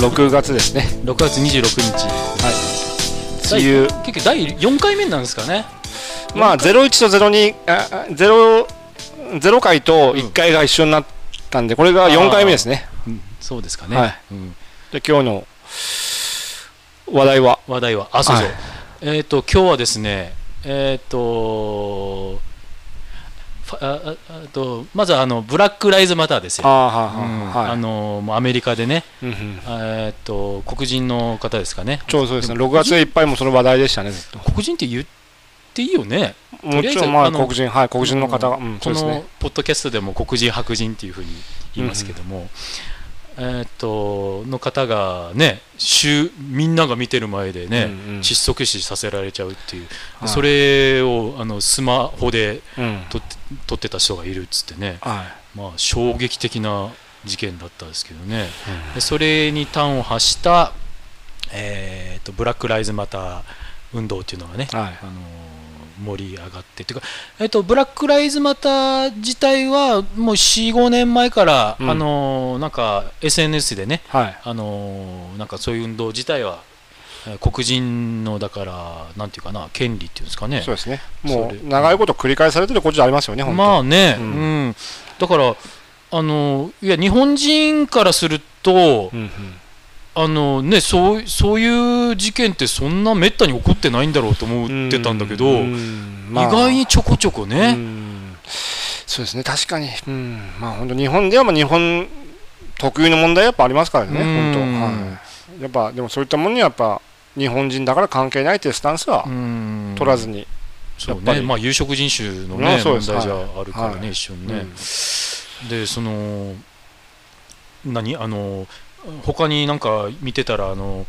6月ですね。6月26日。梅雨。結局第4回目なんですかね。まあ、01と02、あ0、0回と1回が一緒になったんで、これが4回目ですね。うん。そうですかね、はい。うん。で、今日の話題は、話題は。あそうそう、はい。えっ、と今日はですねえっ、とファあああとまずはあのブラック・ライズ・マターですよ。あのアメリカでね、えっと黒人の方ですかね。ちょうどそうですね。6月いっぱいもその話題でしたね、ずっと。黒人って言っていいよね。もちろん、まあ、黒人、はい、黒人の方が、うん、そこのうですね。ポッドキャストでも黒人白人っていうふうに言いますけども、えーっとの方がね週みんなが見てる前でね、うんうん窒息死させられちゃうっていう、はいそれをあのスマホでうん。撮って撮ってた人がいるっつってね、はい。まあ、衝撃的な事件だったんですけどね、でそれに端を発した、えーっとブラック・ライズ・マター運動っていうのがね、はい。あの盛り上がってっていうか、えっと、ブラック・ライズ・マター自体はもう45年前から、うん。あのなんか SNS でねはい。あのなんかそういう運動自体はえー黒人のだからなんていうかな権利っていうんですかね。そうですね。もう、長いこと繰り返されてることじゃありますよね、本当まあね、ううん。んだからあのいや日本人からすると、うんうん。あのね、そうそういう事件ってそんなめったに起こってないんだろうと思ってたんだけど、うんまあ。意外にちょこちょこね、うん。そうですね、確かに、うん、まあ本当、日本ではまあ日本特有の問題やっぱありますからね、うん。本当、はい、やっぱでもそういったものにはやっぱ日本人だから関係ないというスタンスはうん。取らずに、まあ、有色人種の、うんね問題じゃあるからね、はい。一緒にね、うんでその何？あの他になんか見てたらあの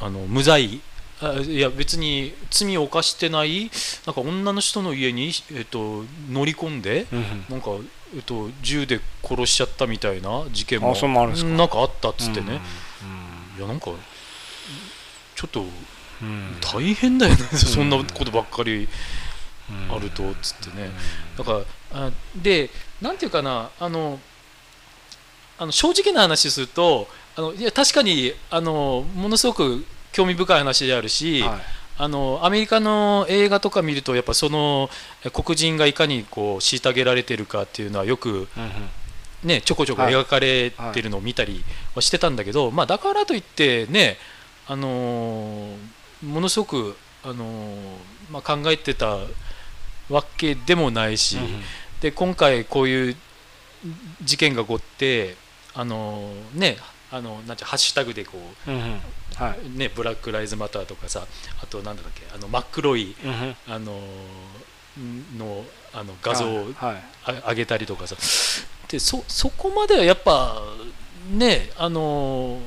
あの無罪あいや別に罪を犯してないなんか女の人の家に、えっと、乗り込んでうんなんか、えっと、銃で殺しちゃったみたいな事件もなんか？あったっつってね、いやなんかちょっとうん。うん大変だよね、そんなことばっかりうんあるとっつってね、だからあでなんていうかなあのあの正直な話するとあのいや確かにあのものすごく興味深い話であるし、はい。あのアメリカの映画とか見るとやっぱそのえ黒人がいかにこう虐げられてるかっていうのはよく、うんうん。ね、ちょこちょこはい。描かれてるのを見たりはしてたんだけど、まあ、だからといってね、あのーものすごく、あのーまあ、考えてたわけでもないし、で今回こういう事件が起こって、あのーねあのなんてハッシュタグでこう、うんうん。はい。ね、ブラック・ライズ・マターとかさあとなんだっけあの真っ黒い、うんうん。あのーのあの画像をはい。あ上げたりとかさ。でそそこまではやっぱねあのー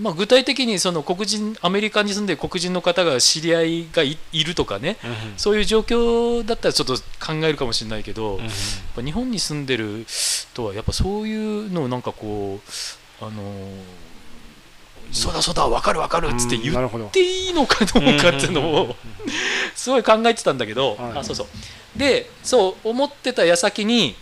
まあ、具体的にその黒人アメリカに住んでる黒人の方が知り合いがいいるとかねうんうん。そういう状況だったらちょっと考えるかもしれないけど、うん日本に住んでる人はやっぱそういうのをなんかこうあのーそうだそうだ分かる分かるっつって言っていいのかどうかっていうのをすごい考えてたんだけど、はい。あそうそう。でそう思ってた矢先に、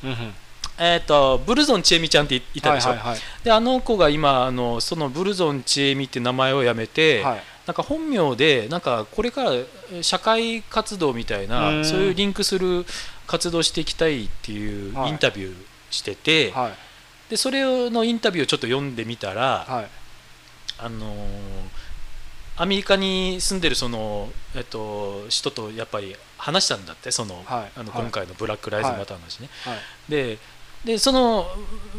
えー、とブルゾンちえみちゃんっていいたでしょ、はいはいはい。であの子が今あのそのブルゾンちえみって名前をやめて、はい。なんか本名でなんかこれからえー社会活動みたいなうん。そういうリンクする活動していきたいっていうはい。インタビューしてて、はいでそれのインタビューをちょっと読んでみたら、はい。あのーアメリカに住んでるその、えっと、人とやっぱり話したんだってその、はい。はい。あの今回のブラック・ライズ・マターの話ね。はい。ででその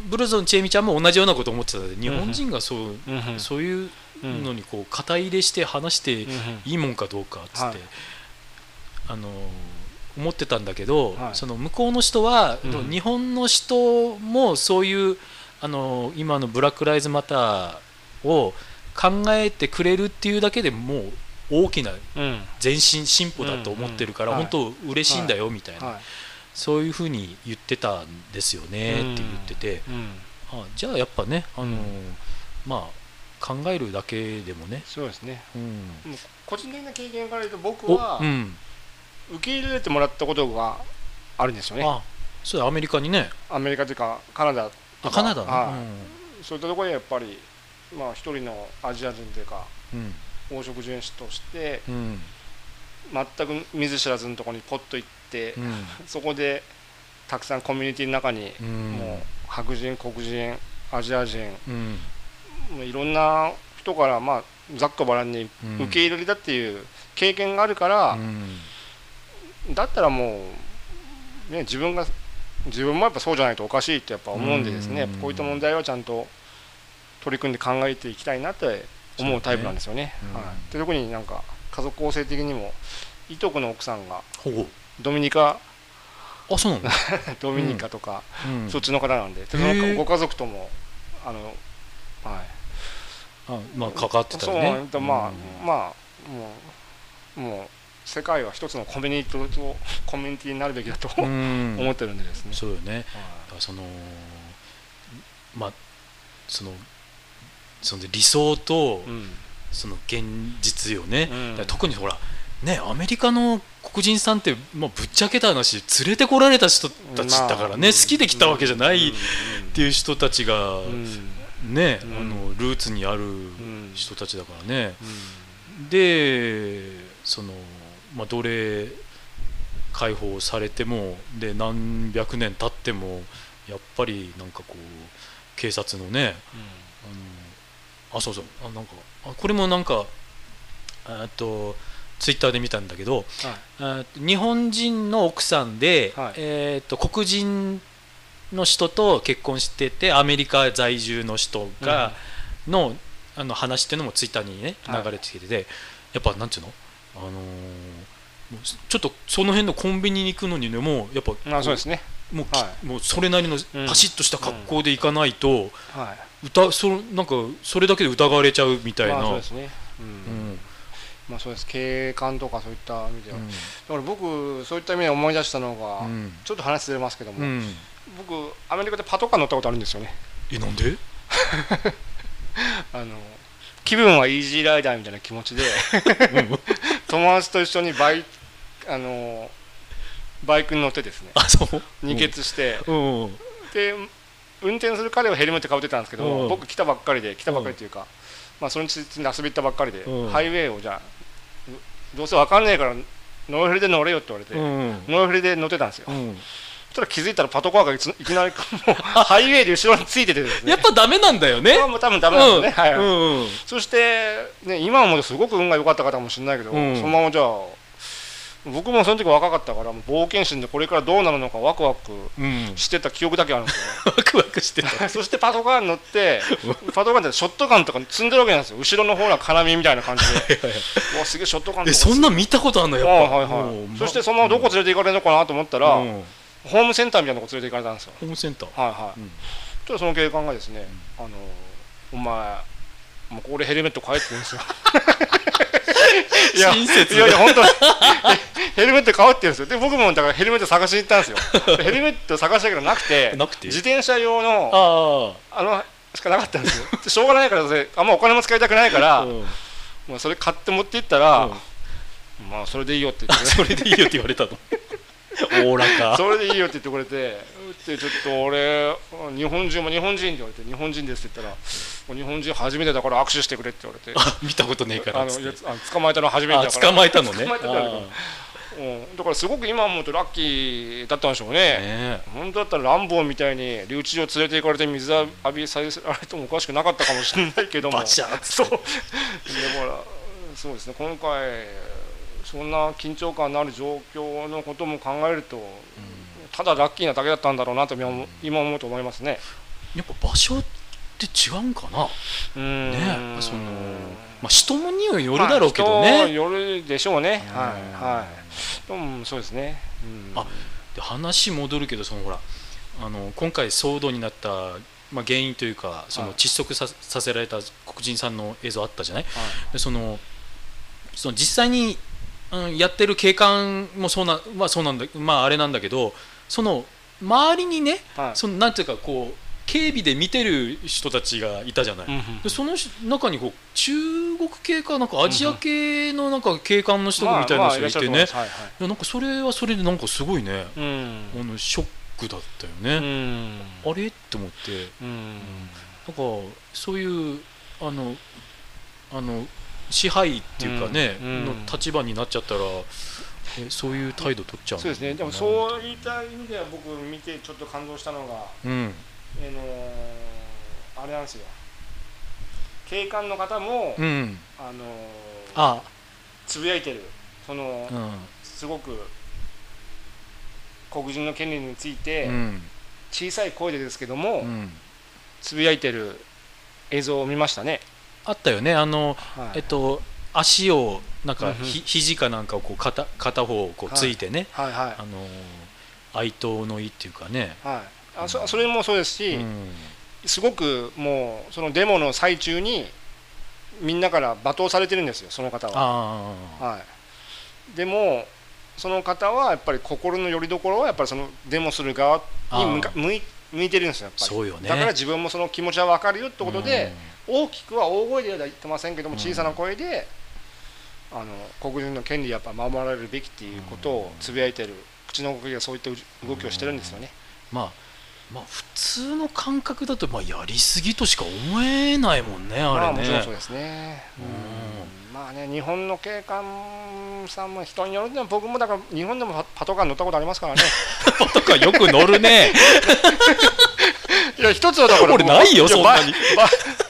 ブルゾンちえみちゃんも同じようなことを思ってたので日本人がそう,、うん。うん。そういうのにこう肩入れして話してうん。うん。いいもんかどうかっつって、はい。あの思ってたんだけど、はい。その向こうの人は、うん。日本の人もそういうあの今のブラック・ライズ・マターを考えてくれるっていうだけでもう大きなうん。前進進歩だと思ってるから、うん。うん本当嬉しいんだよみたいな、はい。そういうふうに言ってたんですよねって言ってて、うん。あじゃあやっぱね、あのうん。まあ考えるだけでもね、そうですね。うん、個人的な経験から言うと僕おはうん、受け入れてもらったことがあるんですよね。あそれアメリカにね。アメリカというかカナダとか。あカナダね、はい。そういったところでやっぱりまあ一人のアジア人というかうん。黄色人種としてうん。全く見ず知らずのところにポッと行って、うん。そこでたくさんコミュニティの中にうん。もう白人黒人アジア人うんもういろんな人からまあざっくばらんにうん受け入れられたっていう経験があるから、うんだったらもう、ね、自分が自分もやっぱそうじゃないとおかしいってやっぱ思うんでですね、こういった問題はちゃんと取り組んで考えていきたいなって思うタイプなんですよね。ねうんはい、で特になんか家族構成的にもいとこの奥さんがドミニカあそうなの、ドミニカとか、うん。そっちの方なんで。でそへー。のご家族ともあの、はい、あまあ関わってたりね。だ。まあ、うん。まあもうもう世界は一つのコミュニティとコミュニティになるべきだと、うん。思ってるんでですね。そうよね。はい。そのまあそのその理想とうん。その現実よね、うん。特にほらねアメリカの黒人さんって、まあ、ぶっちゃけた話連れてこられた人たちだからね、まあ好きで来たわけじゃないっうん。ていう人たちが、うん。ね、うん。あのルーツにあるん。人たちだからね、うん。でその、まあ、奴隷解放されてもで何百年経ってもやっぱりなんかこう警察のねあのあそうそう。あなんかあこれもなんかえっとツイッターで見たんだけどはい。日本人の奥さんで、はい。えーっと黒人の人と結婚しててアメリカ在住の人が、のあの話っていうのもツイッターにねはい。流れてきてて、やっぱなんていうの、あのーもうちょっとその辺のコンビニに行くのにねもうやっぱまあそうですね。もうきはもうそれなりのパシッとした格好で行かないと、はい。歌そなんかそれだけで疑われちゃうみたいな、まあそうですね。う。うんんまあそうです。警官とかそういった意味では。だうんから僕そういった意味で思い出したのが、うんちょっと話ずれますけども、うん僕アメリカでパトカー乗ったことあるんですよね。えなんで？あの気分はイージーライダーみたいな気持ちで友達と一緒にバイあのバイクに乗ってですね。あそう？二ケツして、うん。うんで運転する彼はヘルメットかぶってたんですけど、うん。僕来たばっかりで来たばっかりというか、まあそのうち遊び行ったばっかりで、うん。ハイウェイをじゃあうどうせわかんねえからノーヘルで乗れよって言われて、うん。ノーヘルで乗ってたんですよ、たら気づいたらパトカーがいついきなりもう ハイウェイで後ろについててですね。やっぱダメなんだよね。もう多分ダメなんですよね、はい、うんうん。そして、ね、今思うとすごく運が良かった方かもしれないけど、うん。そのままじゃあ僕もその時若かったからもう冒険心でこれからどうなるのかワクワクうん。してた記憶だけあるんですよ。ワクワクしてた。そしてパトカーに乗って パトカーってショットガンとか積んでるわけなんですよ。後ろの方が金網みたいな感じで。うわすげえショットガンとかえそんなん見たことあるのやっぱ。はいはいはい。もうそしてそのままどこ連れて行かれるのかなと思ったら、うんホームセンターみたいなとこ連れて行かれたんですよ。ホームセンター。はいはい、うん。ちょっとその警官がですね、あのお前もうこれヘルメット買えって言うんですよ。いや親切いやいや本当に。ヘルメット買おうって言うんですよ。で僕もだからヘルメット探しに行ったんですよ。でヘルメット探したけどなくてなくて？自転車用のああ。のしかなかったんですよ。でしょうがないからそれあんまお金も使いたくないから、あうん。もうそれ買って持って行ったら、うん。まあそれでいいよって言ってそれでいいよって言われたの おおらか。それでいいよって言ってくれて。でちょっと俺日本人も日本人って言われて日本人ですって言ったら日本人初めてだから握手してくれって言われて。あ 見たことねえからあの捕まえたの初めてあだから。捕まえたのね。捕まえたうん、だからすごく今思うとラッキーだったんでしょうね。ね本当だったらランボーみたいに留置場連れて行かれて水浴びさせられてもおかしくなかったかもしれないけども。そう。でもそうですね。今回そんな緊張感のある状況のことも考えると、ただラッキーなだけだったんだろうなと今思,、今思うと思いますね。やっぱ場所って違うんかな？うん。ねそのまあ人もにはよるだろうけどまあよるでしょうね。うん。はいはい。うんそうですね。うん。あで話戻るけどそのほらあの今回騒動になった、まあ、原因というかそのはい。窒息ささせられた黒人さんの映像あったじゃない？はい。でそのその実際に、うん、やってる警官もそうな,、まあ、そうなんだまああれなんだけどその周りにねはい。そのなんていうかこう警備で見てる人たちがいたじゃない、うんうんでその中にこう中国系かなんかアジア系のなんか警官の人みたいな人がいてね、いはいはいい。やなんかそれはそれでなんかすごいね。うん。あのショックだったようね、ん。あれ？と思って。うん。なんかそういうあのあの支配っていうかね、の立場になっちゃったらえそういう態度取っちゃうのそうですね。でもそういった意味では僕見てちょっと感動したのがうん。あのあれなんですよ。警官の方も、うん。あのあ。つぶやいてる。その、うん。すごく黒人の権利について、うん。小さい声でですけども、うん。つぶやいてる映像を見ましたね、あったよね。あのはい。えっと足をなんかうんうん。ひ肘かなんかをこう片片方こうついてね、はいはい。あの哀悼の意っていうかね、はい。あそそれもそうですし、うん。すごくもうそのデモの最中にみんなから罵倒されてるんですよその方は、あはい、でもその方はやっぱり心の拠り所はやっぱりそのデモする側に向かあ向い向いてるんですよやっぱり。そうよね。だから自分もその気持ちは分かるよってことで、大きくは大声では言ってませんけどもうん。小さな声で、あの黒人の権利やっぱ守られるべきっていうことをつぶやいてる口の動きがそういった動きをしてるんですよね。まあまあ普通の感覚だとまあやりすぎとしか思えないもんねまああれね。もちろんそうですね。ううん。まあね日本の警官さんも人によるんで僕もだから日本でもパパトカー乗ったことありますからね。とかよく乗るね いや一つはだから俺ないよやそんなに。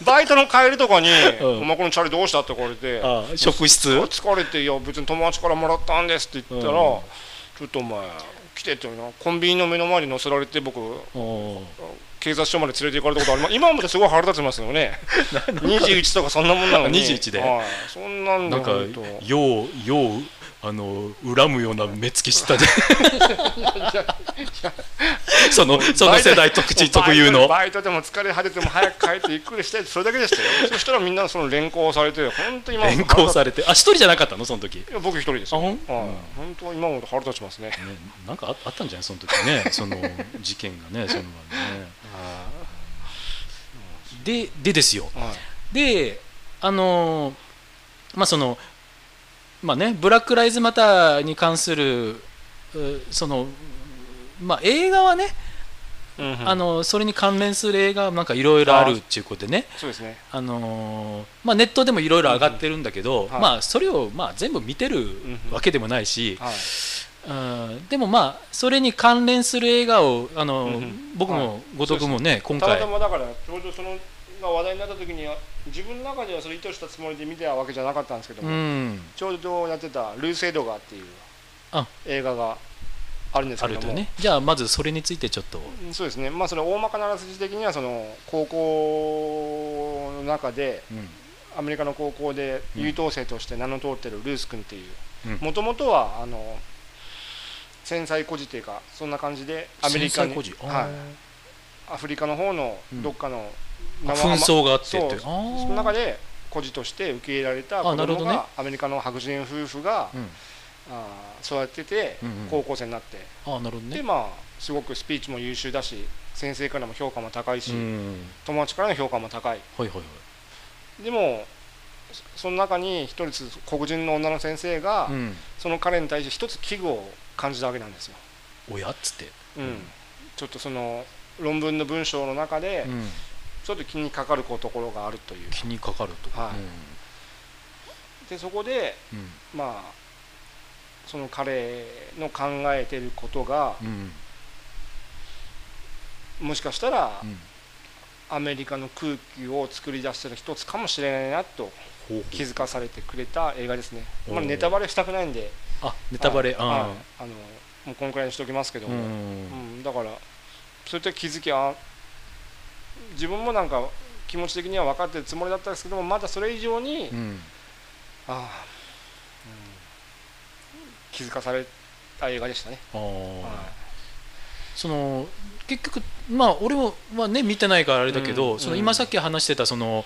バイトの帰りとかに「うん。お前このチャリどうした?」って言われてあ職質？疲れて「いや別に友達からもらったんです」って言ったら、うん。ちょっとお前来てって言うの。コンビニの目の前に乗せられて僕お警察署まで連れて行かれたことあります今思ってすごい腹立ちますよね。21とかそんなもんなのに。21で。はい、そんなんでなんか本当ようようあの恨むような目つきしてたで そのその世代特徴特有の。バイトでも疲れ果てても早く帰ってゆっくりしてそれだけでしたよ。そしたらみんなその連行されて本当に今連行されて。あ一人じゃなかったの？その時。いや僕一人ですあほん？うん本当今思うと腹立ちますね。ね、なんかああったんじゃない？その時ね。その事件がねそのね。ででですよ。はい。であのーまあそのまあねブラック・ライズ・マターに関するうそのまあ映画はね、うんうん。あのそれに関連する映画はなんかいろいろあるっていうことでね。そうですね。あのーまあ、ネットでもいろいろ上がってるんだけど、んはい。まあ、それをまあ全部見てるわけでもないし、はい。うんでもまあそれに関連する映画をあの、うんうん。僕も後藤君もね今たま回。たまだからちょうどそのが話題になった時には自分の中ではそれ意図したつもりで見てたわけじゃなかったんですけどうも、ん。ちょうどやってた「ルース・エドガー」っていうあ。映画があるんですあけども。ね。じゃあまずそれについてちょっと。うんそうですね。まあそれ大まかなあらすじ的にはその高校の中でうん。アメリカの高校でうん優等生として名の通ってるルース君っていう。うん。もともとはあの繊細孤児っていうかそんな感じでアメリカに、はい、アフリカの方のどっかのあ生紛争があってって。その中で孤児として受け入れられた子供あなるほどね。がアメリカの白人夫婦が、うん。あー育ててうんうん。高校生になって、あーなるほどね。でまあすごくスピーチも優秀だし先生からも評価も高いし、うん。友達からの評価も高い。はいはいはい。でもそその中に一人ずつ黒人の女の先生が、うん。その彼に対して一つ危惧を感じたわけなんですよ、おやっつって。うん。ちょっとその論文の文章の中で、うんちょっと気にかかるところがあるという気にかかると。はい。でそこでうん。まあその彼の考えてることがうん。もしかしたらうん。アメリカの空気を作り出してる一つかもしれないなと気づかされてくれた映画ですね、まあ、ネタバレしたくないんで。あネタバレ。はい。あはい。あのもうこのくらいにしておきますけどーうん。だからそういった気づきは自分もなんか気持ち的には分かってるつもりだったんですけどもまだそれ以上に、うん。ああ、うん気づかされた映画でしたね、その結局まあ俺もまあね見てないからあれだけど、うんその今さっき話してたその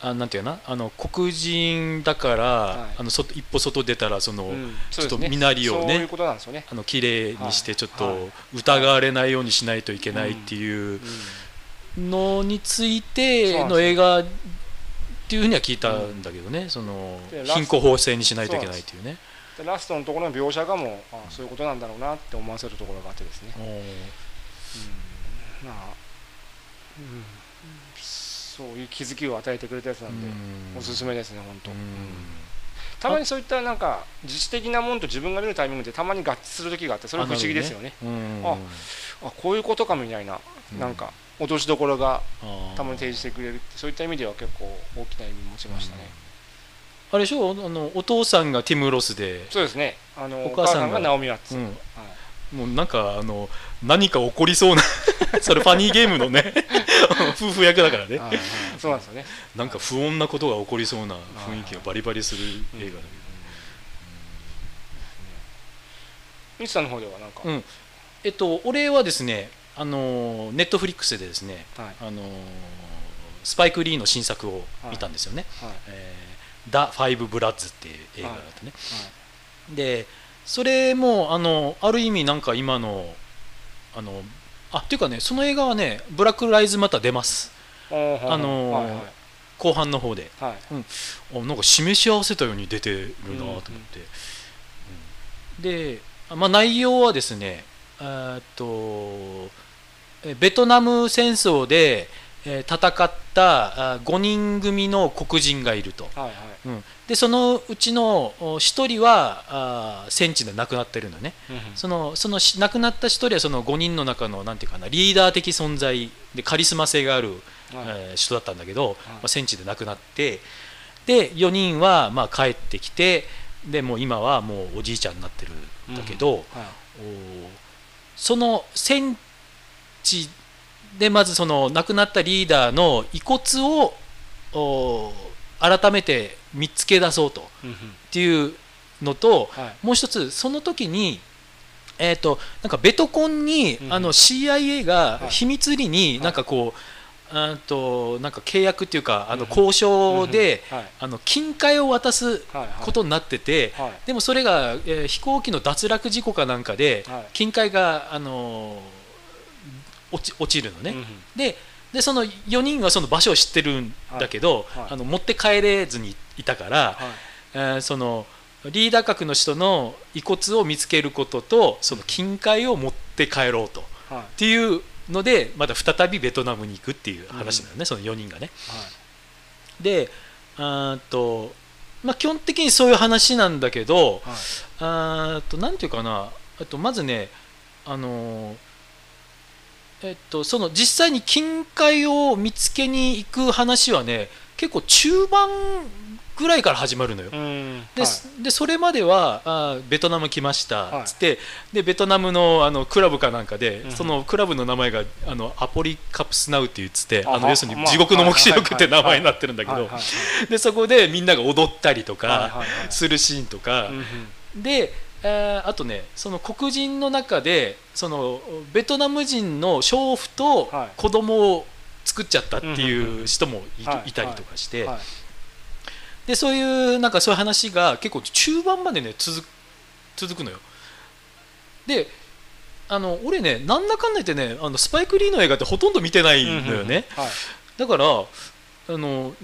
あなんていうかなあの黒人だから、はい。あの外一歩外出たらその、いうんちょっと身なりをねそうね、あの綺麗にしてちょっはい。と疑われないようにしないといけないっていうのについての映画っていうふうには聞いたんだけどね、そのでラスト。貧困法制にしないといけないっていうね。でラストのところの描写がもうあそういうことなんだろうなって思わせるところがあってですね、おー。まあ、うん、そういう気づきを与えてくれたやつなんで、おすすめですね本当、うん。たまにそういったなんか自主的なものと自分が見るタイミングでたまに合致する時があってそれ不思議ですよね。うん。ああこういうことかみたいな、うんなん。か落としどころがたまに提示してくれるってそういった意味では結構大きな意味持ちましたね、あれでしょ？あのお父さんがティム・ロスで、そうですね。あのおお母母さんがナオミ・ワッツ、うん。はい。もうなんかあの何か起こりそうな それファニーゲームのね 夫婦役だからね。はいはい。そうなんですよね。なんか不穏なことが起こりそうな雰囲気がバリバリする映画だミツさん。の方ではなん。か、けど、うん、えっと俺はですねあのネットフリックスでですねはい。あのスパイク・リーの新作を見たんですよね。はい「えー、ダ・ファイブ・ブラッズ」っていう映画があってね、でそれもあのある意味なんか今のあのあっていうかねその映画はね「ブラック・ライズ・また出ますはい。あのーはいはい。後半の方で。はい。あなんか示し合わせたように出てるなと思って、うんで、あまあ、内容はですねえーっとえベトナム戦争でえー戦ったあ5人組の黒人がいると、はいはい。うん。でそのうちの1人は戦地で亡くなってるのね。そのそのし亡くなった1人はその5人の中のなんていうかなリーダー的存在でカリスマ性があるはい。えー人だったんだけど、まあ、戦地で亡くなってで4人はまあ帰ってきてでもう今はもうおじいちゃんになってるんだけど、はい。おその戦地でまずその亡くなったリーダーの遺骨をお改めて見つけ出そうとうんうん。っていうのとはい。もう一つその時にえー、となんかベトコンに、うんあの CIA がはい。秘密裏になんかこう、あーとなんか契約っていうかあのうん交渉で、はい。あの金塊を渡すはいはい。ことになってて、はい。でもそれが、えー飛行機の脱落事故かなんかで、はい。金塊が、あのー落ち落ちるのね、うんうん。ででその4人はその場所を知ってるんだけど、はい。はい。あの持って帰れずにいたから、はい。えーそのリーダー格の人の遺骨を見つけることとその金塊を持って帰ろうと。っはい。ていうのでまた再びベトナムに行くっていう話なのね、その4人がね。であと、まあ、基本的にそういう話なんだけどはい。あとなんていうかな。えっとまずねあのーえっと、その実際に金塊を見つけに行く話はね結構中盤ぐらいから始まるのよ。うんで,、はい。でそれまではあーベトナム来ましたはい。つって、でベトナムのあのクラブかなんかで、うん。そのクラブの名前があのアポリカプスナウって言っててああの要するまあに地獄の黙示録ってはい名前になってるんだけどはいはいでそこでみんなが踊ったりとはいはいかはい。するシーンとか。でえーあとねその黒人の中でそのベトナム人の娼婦とはい。子供を作っちゃったっていう人もい,、たりとかして、はい。でそういうなんかそういう話が結構中盤までね続く続くのよ。であの俺ねなんだかんだ言ってねあのスパイク・リーの映画ってほとんど見てないのよね、はい。だからあの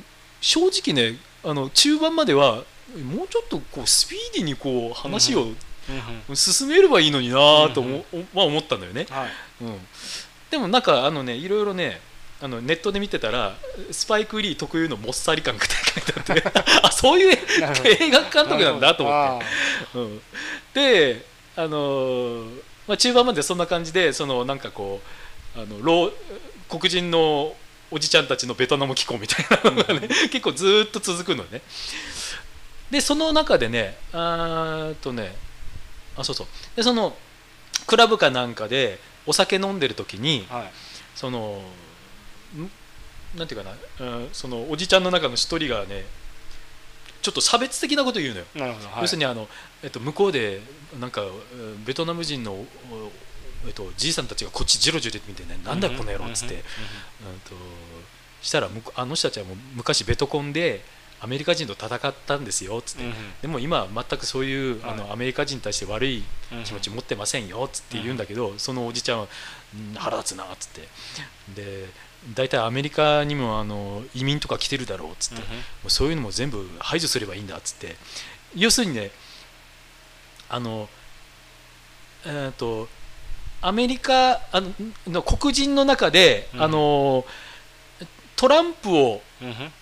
正直ねあの中盤まではもうちょっとこうスピーディーにこう話を進めればいいのになぁと思,、まあ、思ったんだよね、はい。うん、でもなんかあのねいろいろねあのネットで見てたらスパイク・リー特有のもっさり感が書いてあって あそういう映画監督なんだと思って、あうん、であのーまあ、中盤までそんな感じでそのなんかこうあの老黒人のおじちゃんたちのベトナム機構みたいなのがね結構ずーっと続くのね。でその中でねあとねあそうそう。でそのクラブかなんかでお酒飲んでる時にーはい。そのん？なんていうかな、うん、そのおじちゃんの中の一人がねちょっと差別的なこと言うのよ、はい。要するにあの、えっと、向こうでなんかえーベトナム人の、おえっと、じいさんたちがこっちジロジロ見てねなんだこの野郎っつって、うとしたらあの人たちはもう昔ベトコンでアメリカ人と戦ったんですよっつって、うんうん。でも今は全くそういう、あはい。のアメリカ人に対して悪いうんうん気持ち持ってませんよっつって言うんだけど、そのおじちゃんはうん腹立つなっつって。で大体アメリカにもあの移民とか来てるだろうっつって、もうそういうのも全部排除すればいいんだっつって。要するにねあのえー、とアメリカあのの黒人の中で、うん。あのトランプをうんうん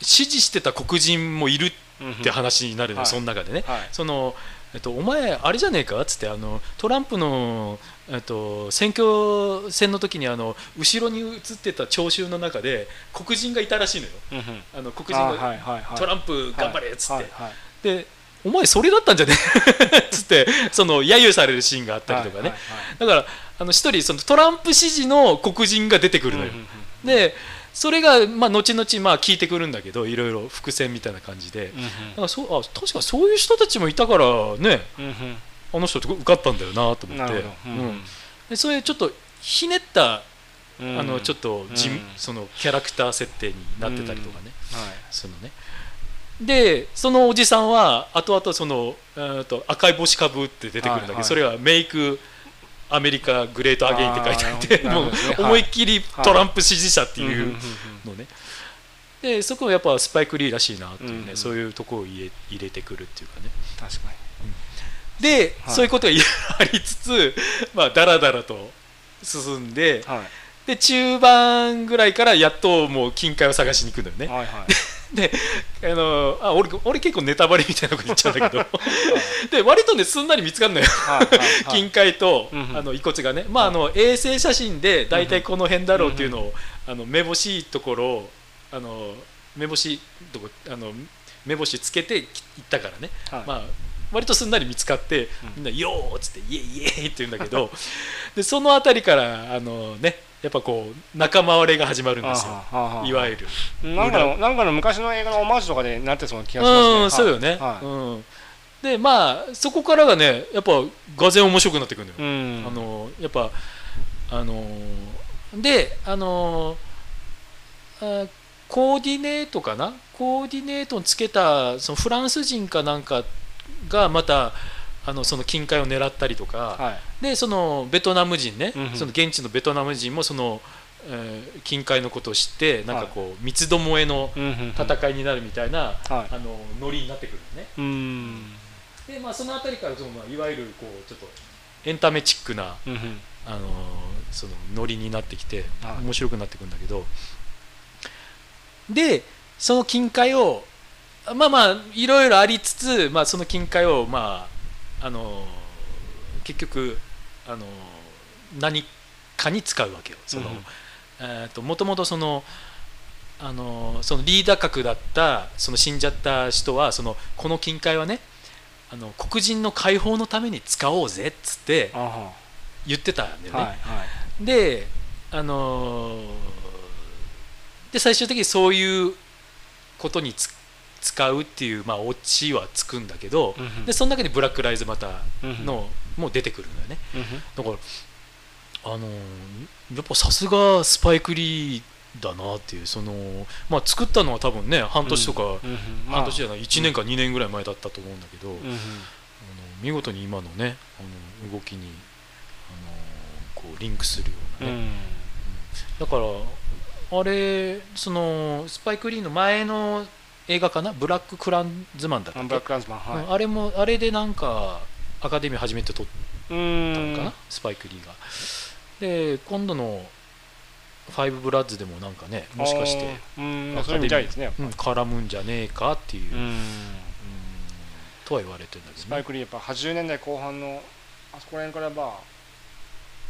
支持してた黒人もいるうんって話になるのよ、はい。その中でね。はい。そのえっと、お前、あれじゃねえかっつってあのトランプの、えっと、選挙戦の時にあの後ろに映ってた聴衆の中で黒人がいたらしいのよ、うんうん。あの黒人が、あはいはいはい。トランプ頑張れっつって、はいはい。でお前、それだったんじゃね っつってその揶揄されるシーンがあったりとかね、はいはいだからあの一人そのトランプ支持の黒人が出てくるのよ。うんうんうん。でそれが、まあ、後々まあ聞いてくるんだけどいろいろ伏線みたいな感じで、うんうん。だからそうあ確かそういう人たちもいたからねうん。うんあの人受かったんだよなと思って。うんでそういうちょっとひねった、うん。あのちょっとじ、うん。そのキャラクター設定になってたりとかね、はい。そのね。でそのおじさんは後々そのえーと赤い帽子かぶって出てくるんだけど、はいはい。それはメイクアメリカグレートアゲインって書いてあってもう思いっきりトランプ支持者っていうんんんのね、でそこはやっぱスパイク・リーらしいなっていうね、そういうところを入れ入れてくるっていうかね。確かで、はい。そういうことがありつつまあだらだらと進んでで中盤ぐらいからやっともう金塊を探しに行くのよね。はいはい であのあ俺俺結構ネタバレみたいなこと言っちゃうんだけど。で割とねすんなり見つかるのよ。はいはいはい。金塊と、うんうん。あの遺骨がね、まあ、あの衛星写真で大体この辺だろうっていうのを、あの目星いいところをあの目星どこあの目星つけて行ったからね、はい。まあ、割とすんなり見つかって、うん。みんな「よー」っつって「イエイイエイ」って言うんだけど。でその辺りからあの、ね、やっぱこう仲間割れが始まるんですよ。いわゆる。なんかのなんかの昔の映画のオマージュとかでなってそうな気がしますね。うん、そうよね、はい。うん、でまあそこからがねやっぱがぜん面白くなってくるのよ、うん。あのやっぱあのであのあコーディネートかな？コーディネートにつけたそのフランス人かなんかがまたあのその金塊を狙ったりとか、はいでそのベトナム人ね、その現地のベトナム人もその、えー金塊のことを知ってなんかこう三つどもえの戦いになるみたいな、はい。あのノリになってくるのね。うん。でまあその辺りからその、まあ、いわゆるこうちょっとエンタメチックな、あのーそのノリになってきてはい。面白くなってくるんだけど、でその金塊をまあまあいろいろありつつ、まあ、その金塊をまああのー結局あのー何かに使うわけよ。そのうんえーともともとそのあのそのリーダー格だったその死んじゃった人はそのこの金塊はねあの黒人の解放のために使おうぜっつって言ってたんだよね。はいはい。であのーで最終的にそういうことにつ使うっていうまあオチはつくんだけど、うんうん。でその中にブラック・ライズ・マターのも出てくるんだよね。うんうん。だからあのーやっぱさすがスパイク・リーだなっていうその、まあ、作ったのは多分ね半年とか、半年じゃない1年か2年ぐらい前だったと思うんだけど、あのうん。うん見事に今のねあの動きにあのこうリンクするようなね、うん。だからあれそのスパイク・リーの前の映画かな？ブラック・クランズマンだったっけ？あブラックランズマンはい。うん。あれもあれでなんかアカデミー初めて撮っうたのかな、スパイク・リーが。で今度の「ファイブ・ブラッズ」でもなんかねもしかして、アカデミーねうん、絡むんじゃねえかっていう、とは言われてるんだけどね。スパイク・リーやっぱ80年代後半のあそこら辺からまあ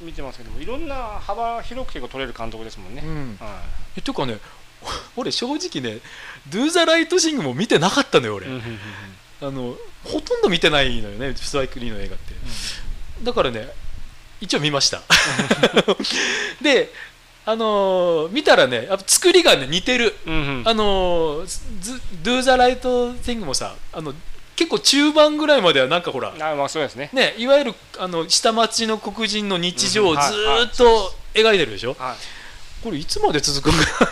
見てますけどもいろんな幅広く結構撮れる監督ですもんね、うん、はえっていうかね 俺正直ね「Do the Right Thing」も見てなかったのよ俺、あのほとんど見てないのよねスパイク・リーの映画って。だからね一応見ました。であのー見たらねやっぱ作りがね似てる。うんうん。あのーず Do the Right Thing もさあの結構中盤ぐらいまではなんかほらあまあそうですね。ねいわゆるあの下町の黒人の日常をずっと描いてるでしょ？はいこれいつまで続くんか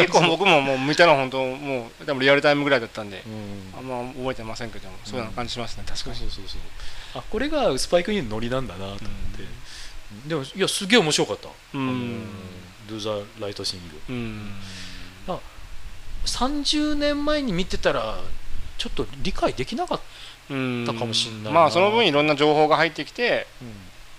結構僕ももう見たの本当もう多分リアルタイムぐらいだったんで。うん。あんま覚えてませんけどもそういう感じしますね確かに。そうそうそうあこれがスパイク・リーのノリなんだなと思って、でもいやすげえ面白かった、うあのん。Do the Right Thing うん30年前に見てたらちょっと理解できなかった、かもしんないな。まあその分いろんな情報が入ってきて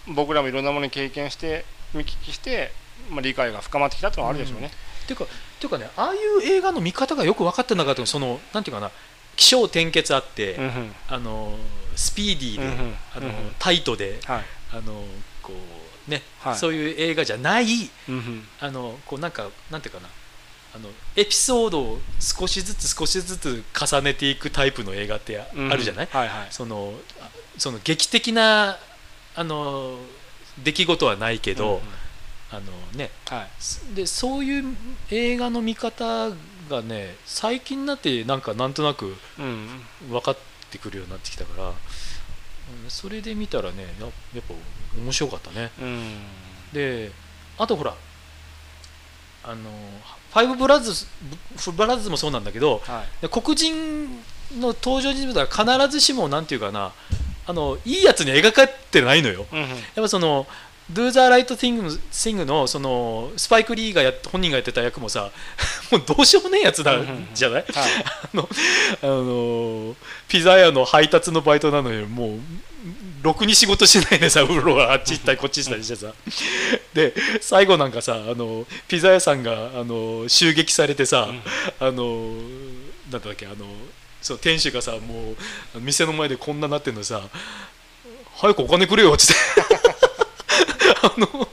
僕らもいろんなものに経験して見聞きして、まあ、理解が深まってきたっていうのはあるでしょうね。っていうかっていうかねああいう映画の見方がよく分かってなかったのそのなんていうかな起承転結あって、うんうん。あのスピーディーで、うんうん。あのうんうん。タイトではい。あのこうね、はい。そういう映画じゃないうんうん。あのこうなんかなんていうかなあのエピソードを少しずつ少しずつ重ねていくタイプの映画ってあるじゃない、そのあその劇的なあの出来事はないけど、うんうんあのねはい。でそういう映画の見方がね最近になってなんかなんとなくうん。分かってくるようになってきたから、うんそれで見たらねややっぱ面白かったね。うん。であとほらあのファイブブラズブブラザーズもそうなんだけどはい。で黒人の登場人物は必ずしもなんていうかなあのいいやつに描かれてないのよ。うんうん。やっぱその Do the Right Thing, のそのスパイク・リーがやっ本人がやってた役もさ もうどうしようもねえやつだうんうんうん。じゃない？はい。あのあのピザ屋の配達のバイトなのにもうろくに仕事しないでさうろがあっち行ったりこっち行ったりしてさ。で最後なんかさあのピザ屋さんがあの襲撃されてさ、あのなんだっけあのそう店主がさもう店の前でこんななってんのにさ早くお金くれよっつってあの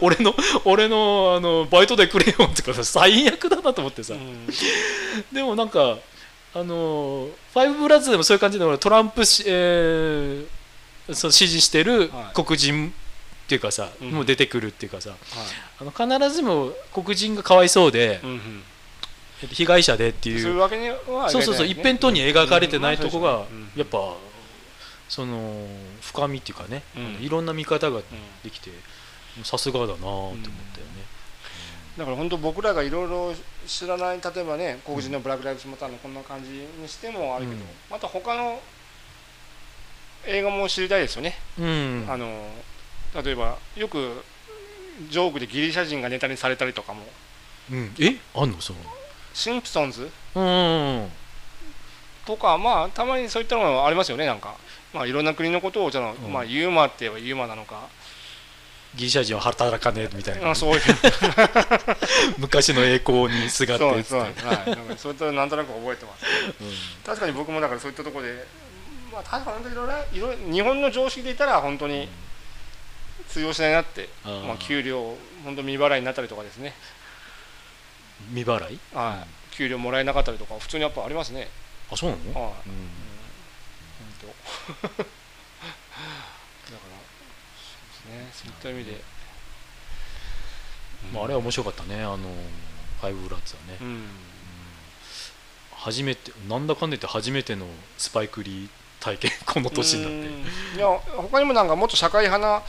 俺の俺のあのバイトでくれよってかさ最悪だなと思ってさ、うん。でもなんかあのファイブブラッズでもそういう感じで俺トランプし、えーそう支持してるはい。黒人っていうかさ、うん。もう出てくるっていうかさはい。あの必ずしも黒人がかわいそうで、うん被害者でっていう。そういうわけにはそうそう一辺倒に描かれてないとこが、うん。やっぱその深みっていうかね、うん。いろんな見方がうん。できてさすがだなって思ったよね、だから本当僕らがいろいろ知らない例えばね黒人のブラック・ライブズ・マターのこんな感じにしてもあるけど、うんまた他の映画も知りたいですよね、うん。あの例えばよくジョークでギリシャ人がネタにされたりとかも。うん。え？あんの？その。シンプソンズ？うんとかまあたまにそういったのがありますよねなんか、まあ、いろんな国のことをじゃあ、うん。まあ、ユーマって言えばユーマなのか、ギリシャ人は働かねえみたいな。あそういう。昔の栄光にすがってそうそうはい、なんかそういったのなんとなく覚えてます。うん。確かに僕もだからそういったところで、まあ、確かにいろいろ日本の常識で言ったら本当に通用しないなって、あー。まあ、給料本当未払いになったりとかですね、未払い？はい、給料もらえなかったりとか普通にやっぱありますね、あそうなの、はい、うんだからそうですね。そういった意味で、まあ、あれは面白かったね。あのファイブブラッツはね、うん。初めてなんだかんだ言って初めてのスパイクリー体験。この年になって。うん。いや他にもなんかもっと社会派な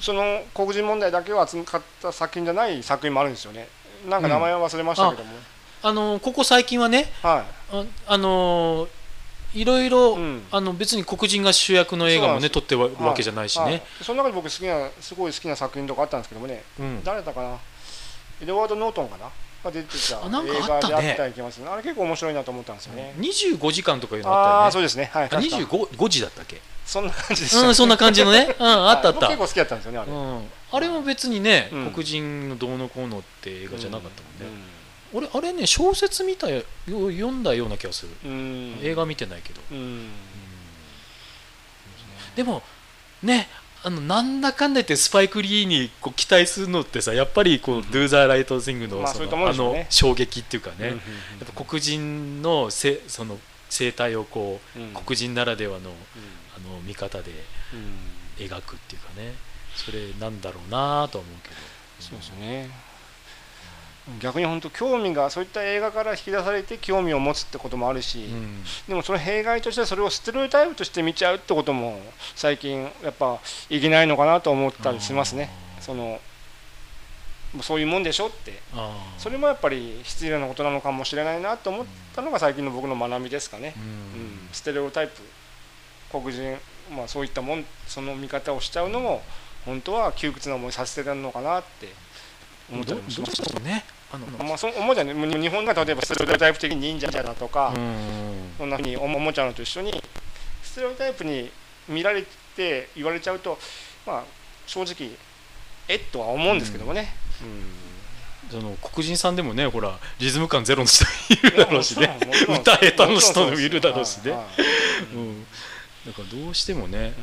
その黒人問題だけを扱った作品じゃない作品もあるんですよね。なんか名前は忘れましたけども、あのここ最近はねはああのいろいろ、うん。あの別に黒人が主役の映画もね撮ってるいわけじゃないしね、はい。その中で僕好きなすごい好きな作品とかあったんですけどもね。うん、誰だかな？エドワード・ノートンかな？が出てた映画であったような気がますねあれ結構面白いなと思ったんですよね、25時間とかいうのあったよね。そうですね。はい。あ確か 25, 5時だったっけ？そんな感じでした、うんそんな感じのね、うん、あったあった、結構好きだったんですよねあれ、うん、あれも別にね、うん。黒人のどうのこうのって映画じゃなかったもんね、う俺あれね小説見たよ読んだような気がする、んうん。映画見てないけど、うん。でもねあのなんだかんだ言ってスパイク・リーにこう期待するのってさやっぱりこう、Do the Right Thing のそまあのの衝撃っていうかね、うんうんやっぱ黒人のせその生態をこう、うん。黒人ならではのうん。あの見方でうん。描くっていうかね。それなんだろうなとは思うけど。そうですよね逆に本当興味がそういった映画から引き出されて興味を持つってこともあるし、うん。でもその弊害としてはそれをステレオタイプとして見ちゃうってことも最近やっぱいけないのかなと思ったりしますね。そのそういうもんでしょって。それもやっぱり失礼なことなのかもしれないなと思ったのが最近の僕の学びですかね、うん。うん。ステレオタイプ黒人、まあ、そういったもんその見方をしちゃうのも本当は窮屈な思いさせてるのかなって思ったりもします。ねあのまあ、そう思うじゃんね日本が例えばステレオタイプ的に忍者だとか、うん。そんなふうにおもちゃのと一緒にステレオタイプに見られて言われちゃうと、まあ、正直えっとは思うんですけどもね、その黒人さんでもねほらリズム感ゼロの人いるだろうしね。歌下手の人もいるだろうしね。うん。だからどうしてもね。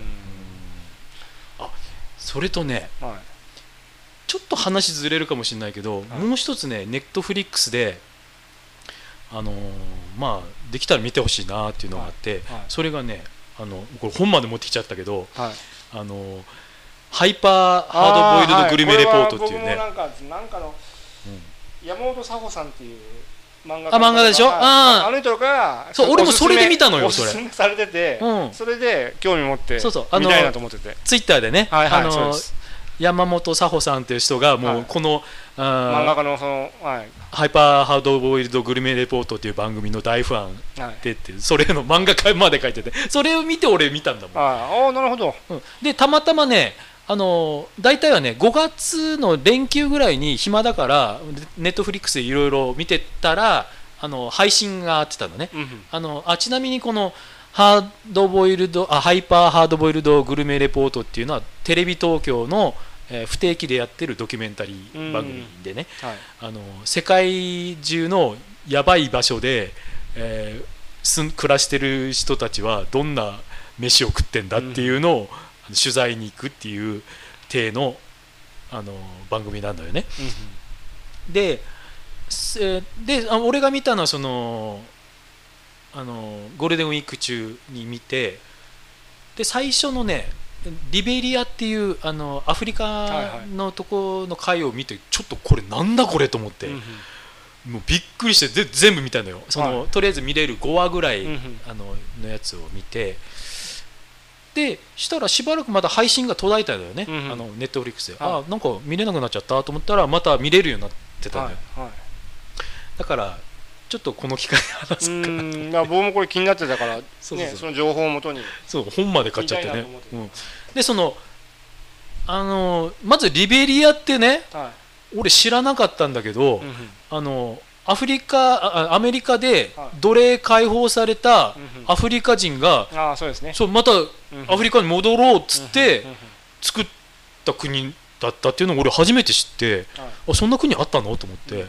うあそれとねんはいちょっと話ずれるかもしれないけど、はい。もう一つねネットフリックスであのーまあできたら見てほしいなっていうのがあって、はい。それがねあのこれ本まで持ってきちゃったけどはい。あのーハイパーハードボイルドグルメレポートっていうね、なんかのうん。山本佐穂さんっていう漫画あ漫画でしょ？はいあの人がそう俺もそれで見たのよそれ。されてて、うん。それで興味持ってそうそう。あの見たいなと思ってて。ツイッターでね、はいはいあのーそうです山本佐穂さんっていう人がもはい。うこの、あー漫画家のそのはい。ハイパーハードボイルドグルメレポートっていう番組の大ファンはい。でってそれの漫画家まで書いててそれを見て俺見たんだもん。あーあーなるほど。うん。でたまたまねあの大体はね5月の連休ぐらいに暇だからネットフリックスでいろいろ見てたらあの配信があってたのね。うん。あのあちなみにこのハードボイルドあハイパーハードボイルドグルメレポートっていうのはテレビ東京の、えー不定期でやってるドキュメンタリー番組でね、はい。あの世界中のやばい場所で、えー暮らしてる人たちはどんな飯を食ってんだっていうのを、取材に行くっていう体のあの番組なんだよね。でせであ俺が見たのはそのあのゴールデンウィーク中に見てで最初のねリベリアっていうあのアフリカのとこの回を見てちょっとこれなんだこれと思って、うんうん。もうびっくりしてで全部見たのよ。その、はとりあえず見れる5話ぐらい、うんうん。あののやつを見て。でしたらしばらくまた配信が途絶えたんだよね、うんうん。あのネットフリックスで、はい。あなんか見れなくなっちゃったと思ったらまた見れるようになってたのはよ、い。はい。だからちょっとこの機会で話うそうかな僕もこれ気になってたからね そうそう。その情報をもとに。そう本まで買っちゃってね。うん、でそのあのまずリベリアってねは俺知らなかったんだけど、いうんうん。あのアフリカアメリカではい。奴隷解放されたアフリカ人が、ああそうですね。そうまたうんアフリカに戻ろうっつって作った国だったっていうのを俺初めて知ってはい。あそんな国あったの？と思って、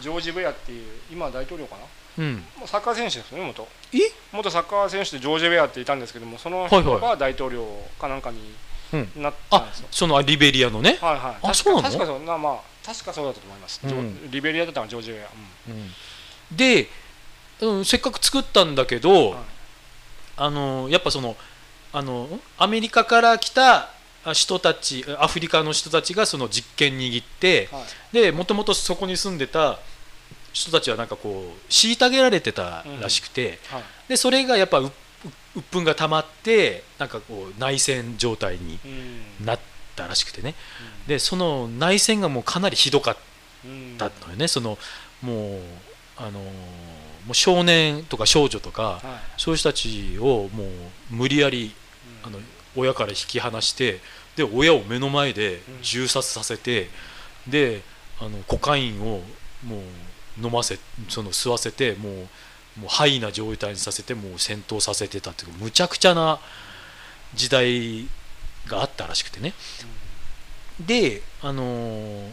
ジョージ・ベアっていう今は大統領かな？うん、もうサッカー選手ですよね元。え？元サッカー選手でジョージ・ベアっていたんですけどもそのはいはい。人が大統領かなんかにうん。なったんあですよ、そのリベリアのね、はいはい。確かそうなの？確かそうなまあ確かそうだったと思います、うん。リベリアだったのはジョージ・ベア、うん。で、うん、せっかく作ったんだけど、はい。あのやっぱそのあのアメリカから来たあ人たちアフリカの人たちがその実権握ってはい。でもともとそこに住んでた人たちはなんかこう虐げられてたらしくて、はい。でそれがやっぱうう鬱憤が溜まってなんかこう内戦状態にうん。なったらしくてね。でその内戦がもうかなりひどかっうんたのよね。そのもうあのもう少年とか少女とかはい。そういう人たちをもう無理やりうん。あの親から引き離してで親を目の前でうん銃殺させて、であのコカインをもう飲ませその吸わせてもうもうハイな状態にさせてもう戦闘させてたっていうむちゃくちゃな時代があったらしくてね。であのー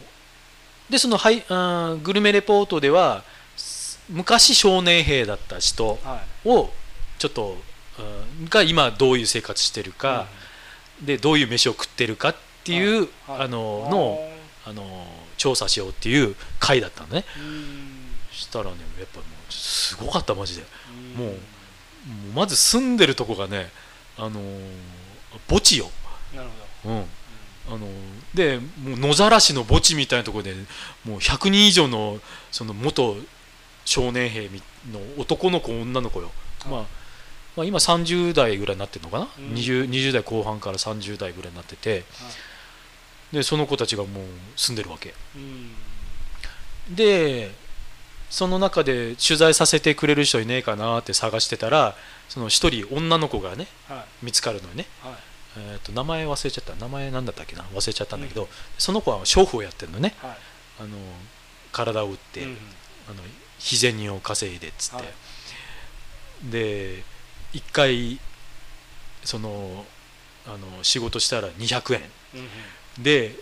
でそのハイあーグルメレポートではす昔少年兵だった人はい。をちょっと、うんが今どういう生活してるか、でどういう飯を食ってるかっていう、はい。あののあの調査しようっていう回だったのね。うんしたらねやっぱもうすごかったマジで。うん。もうもうまず住んでるとこがねあの墓地よ、なるほど。うん、あのでもう野ざらしの墓地みたいなところでもう100人以上のその元少年兵みの男の子女の子よ、まあ、まあ今30代ぐらいになってるのかな、うん。20, 20代後半から30代ぐらいになってて。でその子たちがもう住んでるわけ。うん。でその中で取材させてくれる人いねえかなって探してたらその一人女の子がねはい。見つかるのよね、はい。えー、と名前忘れちゃった。名前なんだったっけな？忘れちゃったんだけど、その子は娼婦をやってるのね。はい。あの体を打って、うんあの日銭を稼いでっつって、はい。で一回そのあの仕事したら200円。うんうん。で、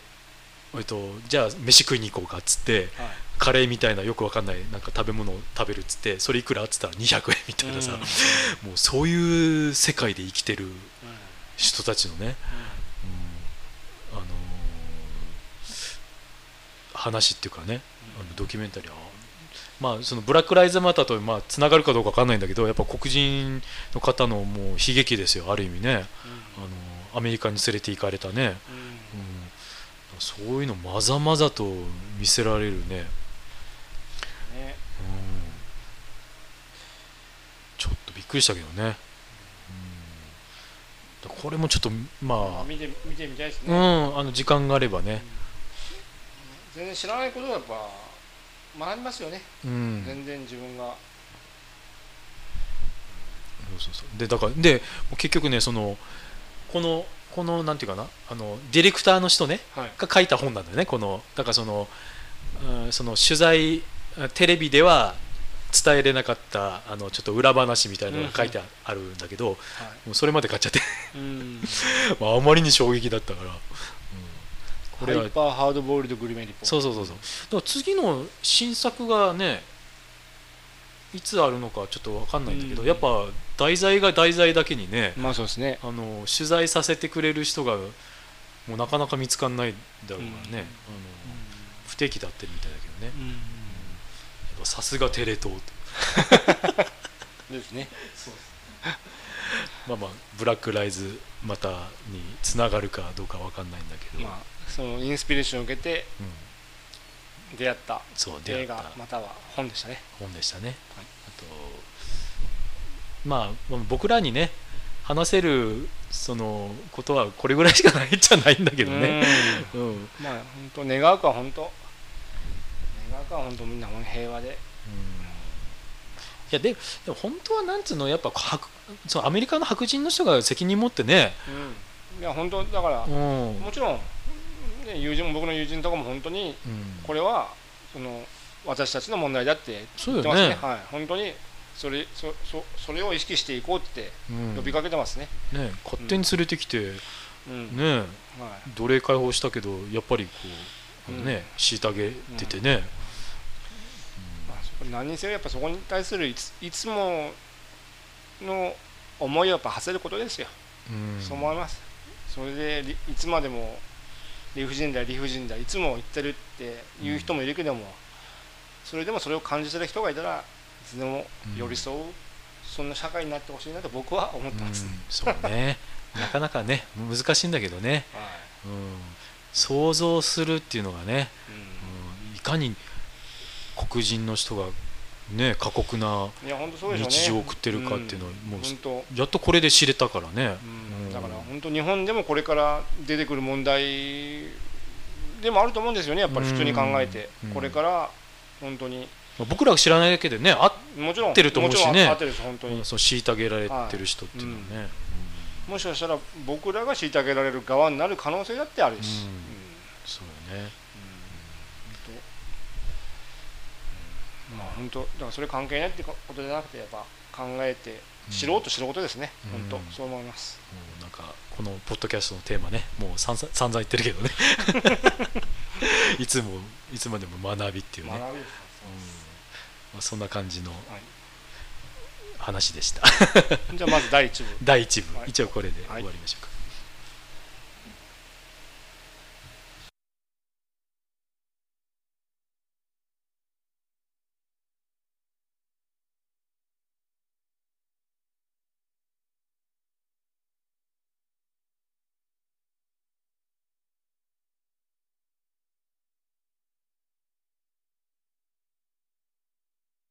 えっと、じゃあ飯食いに行こうかっつってはいカレーみたいなよくわかんないなんか食べ物を食べるっつってそれいくらっつったら200円みたいなさ、うん。もうそういう世界で生きてるうん。人たちのね、うん。あのー話っていうかねあのドキュメンタリーはまあそのブラック・ライズ・マターとまあつながるかどうかわかんないんだけどやっぱ黒人の方のもう悲劇ですよある意味ね、あのーアメリカに連れて行かれたね、うん。うん。うん、そういうのまざまざと見せられるね、ねうん、ちょっとびっくりしたけどね、うん、これもちょっとまあ。見て見てみたいですうね、ん、あの時間があればね、全然知らないことはやっぱ学びますよね、うん、全然自分が。そうそうそう。でだからで結局ねそのこのこのなんていうかなあのディレクターの人ねはい。が書いた本なんだよねこのだからその,、うん、その取材テレビでは伝えれなかったあのちょっと裏話みたいなのが書いてあるんだけど、もうそれまで買っちゃって。うん。まああまりに衝撃だったから、うん、これはハイパーハードボイルドグルメリポそうそうそうそう。だから次の新作がねいつあるのかちょっと分かんないんだけど、うん。やっぱ題材が題材だけにねまあそうですね。あの取材させてくれる人がもうなかなか見つかんないだろうからね、うん。あの不定期でやってるみたいだけどねぱさすがテレ東 ですね。まあまあブラックライズまたにつながるかどうか分かんないんだけど、まあそのインスピレーションを受けてうん、出会った映画または本でしたね。本でしたね、はい。あとまあ僕らにね話せるそのことはこれぐらいしかないじゃないんだけどね、うん。うん。まあ本当願うかは本当願うかは本当みんな平和で。いやででも本当はなんつうのやっぱ白そのアメリカの白人の人が責任持ってね、いや本当だからうん。もちろん、ね、友人も僕の友人とかも本当にうん。これはその私たちの問題だって言ってますね。ね。はい、本当にそれそそそれを意識していこうってうん。呼びかけてますね、ね勝手に連れてきて、うん。ねはい。奴隷解放したけどやっぱりこう、うん。ね虐げててね、何にせよやっぱそこに対するいついつもの思いをやっぱ馳せることですよ、うん。そう思います。それでりいつまでも理不尽だ理不尽だいつも言ってるって言う人もいるけども、それでもそれを感じてる人がいたらいつでも寄り添う、そんな社会になってほしいなと僕は思ってます、うんそうね。なかなかね難しいんだけどね、はい。うん、想像するっていうのがね、ううんいかに黒人の人がね過酷な日常を送ってるかっていうのはん。もうやっとこれで知れたからね、うん。うん。だから本当日本でもこれから出てくる問題でもあると思うんですよねやっぱり普通に考えて、うん。これから本当に。僕らが知らないだけでねあもちろん合ってると思うしね本当に、そう虐げられてる人っていうのはね、もしかしたら僕らが虐げられる側になる可能性だってあるし、うん。うん。そうよねうんまあ本当だからそれ関係ないってことじゃなくてやっぱ考えてうん知ろうと知ることですね、うん。本当そう思います、もうなんかこのポッドキャストのテーマねもう散々散々言ってるけどね。いつもいつまでも学びっていうね、うん。まあ、そんな感じのはい。話でした。じゃあまず第一部。第1部、はい。一応これではい。終わりましょうか、